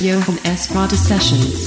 Is Johan S. Sessions.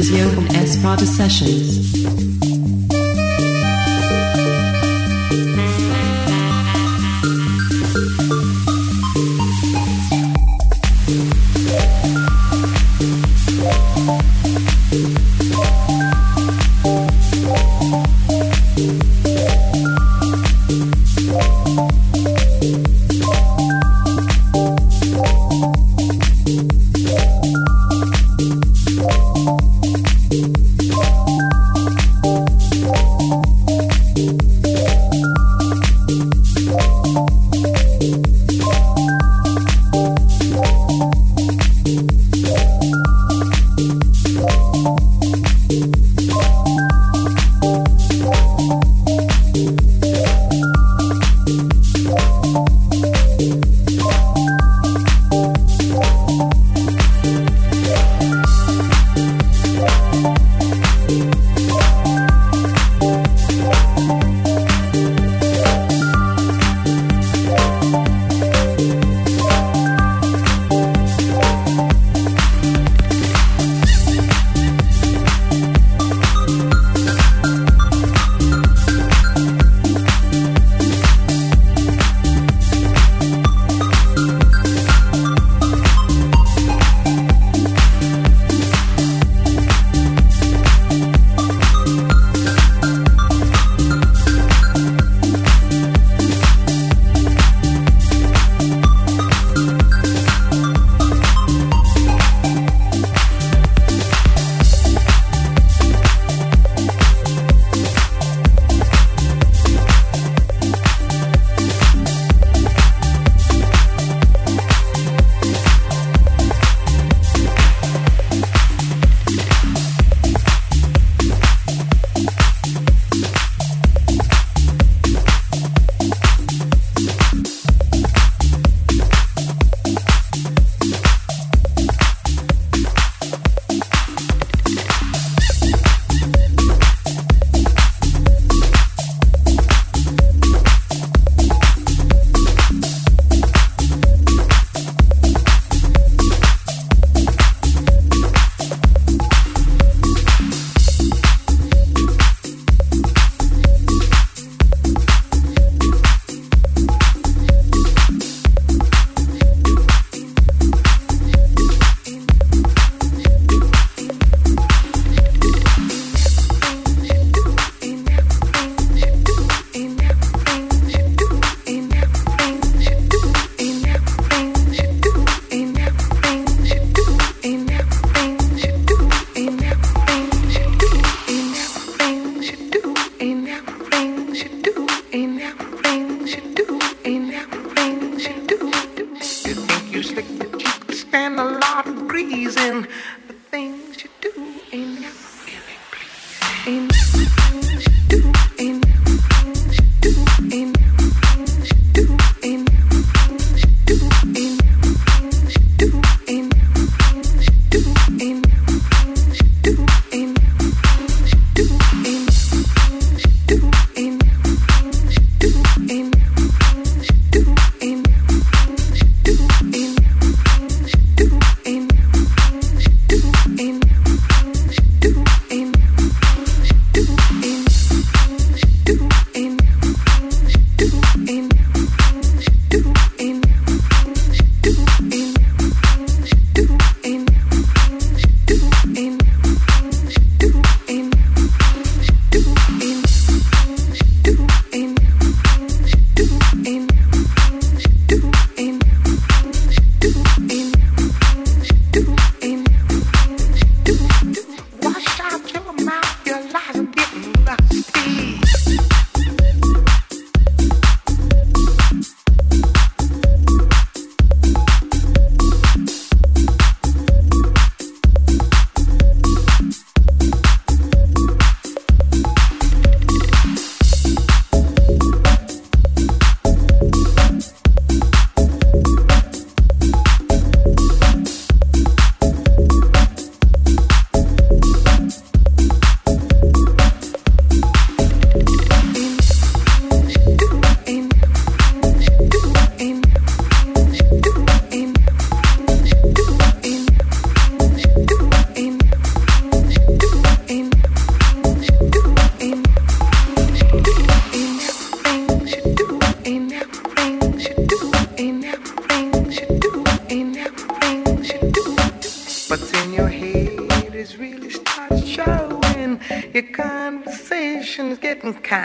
Is Johan S. Prada Sessions.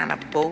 Kind of.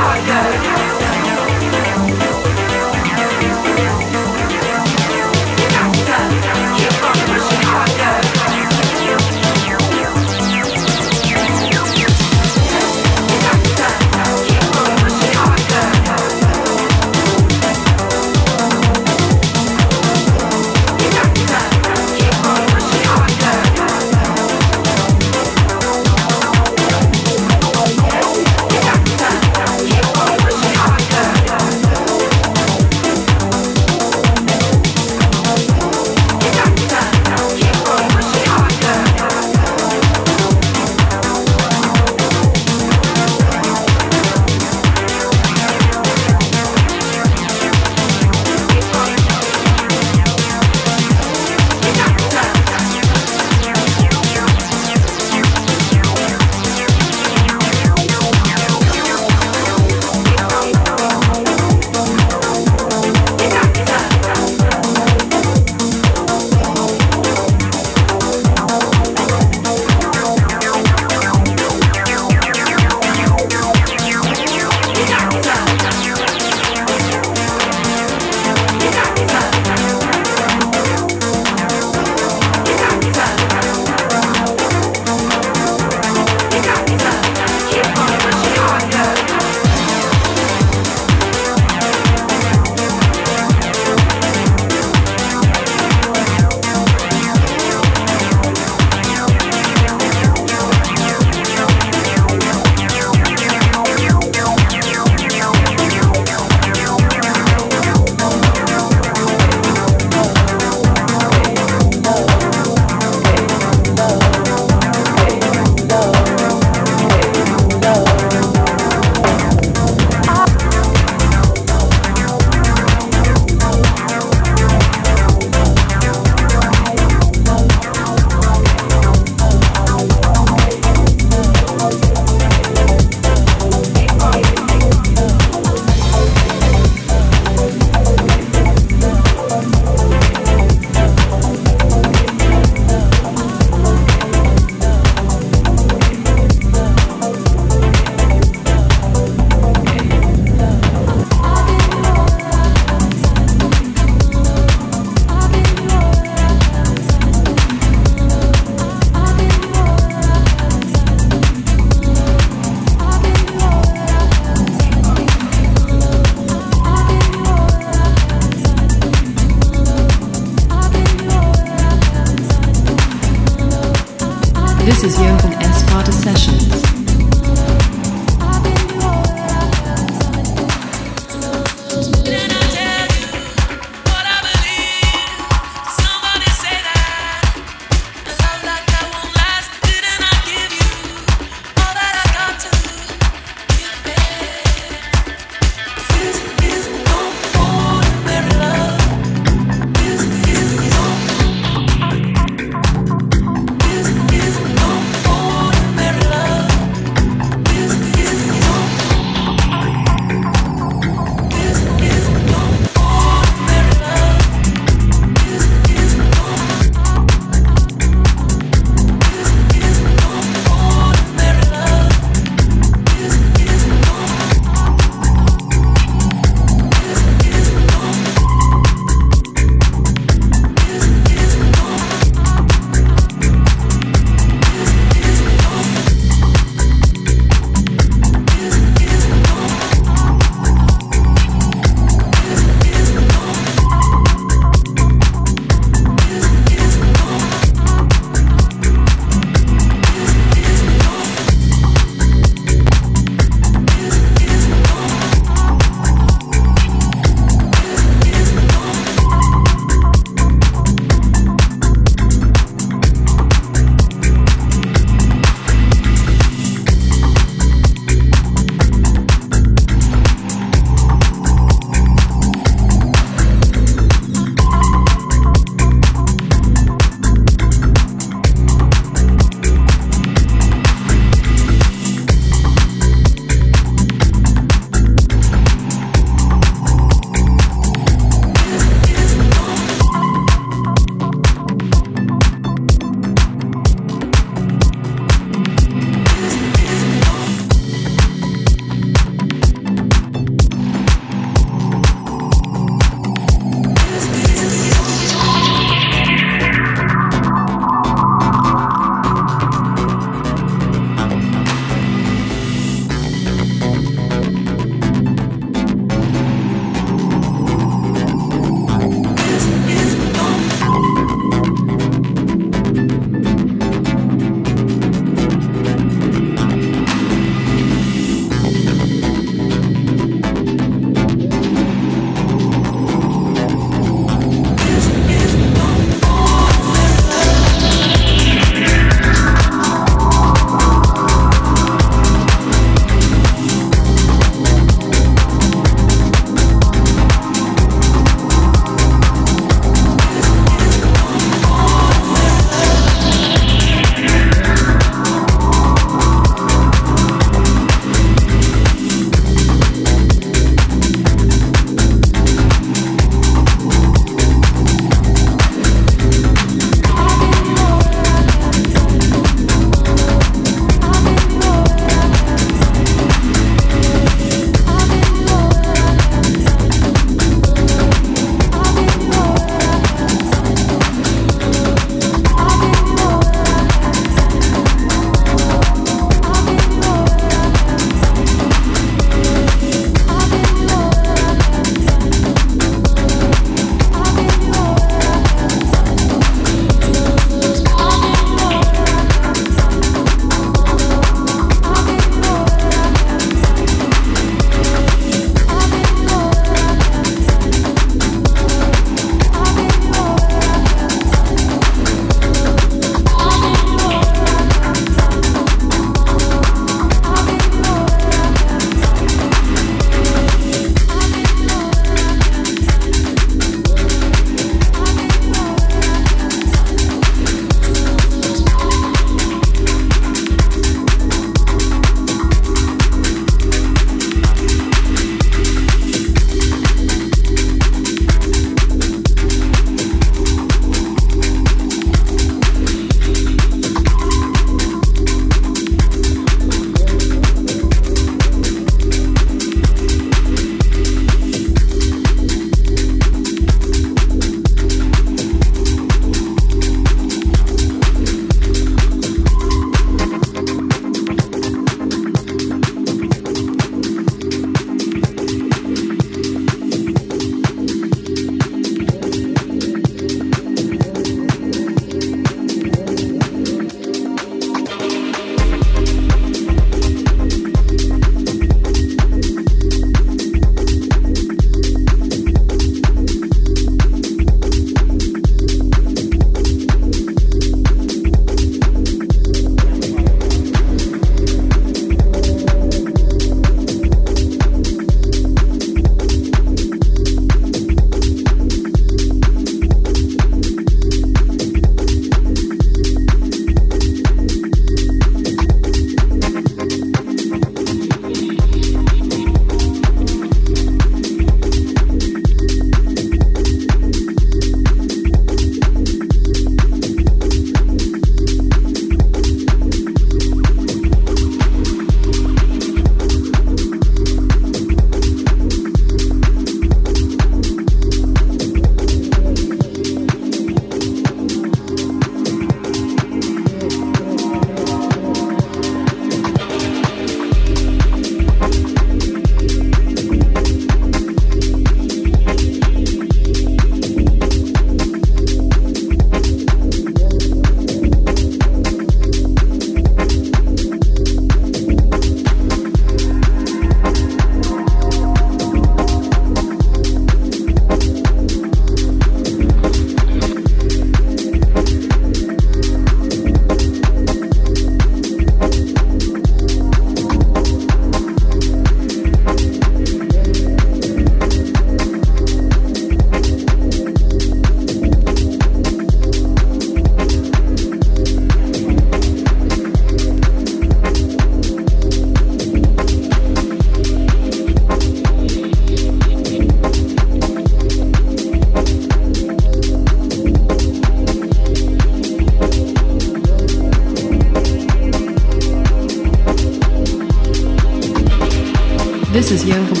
Is Johan S. Rada Sessions.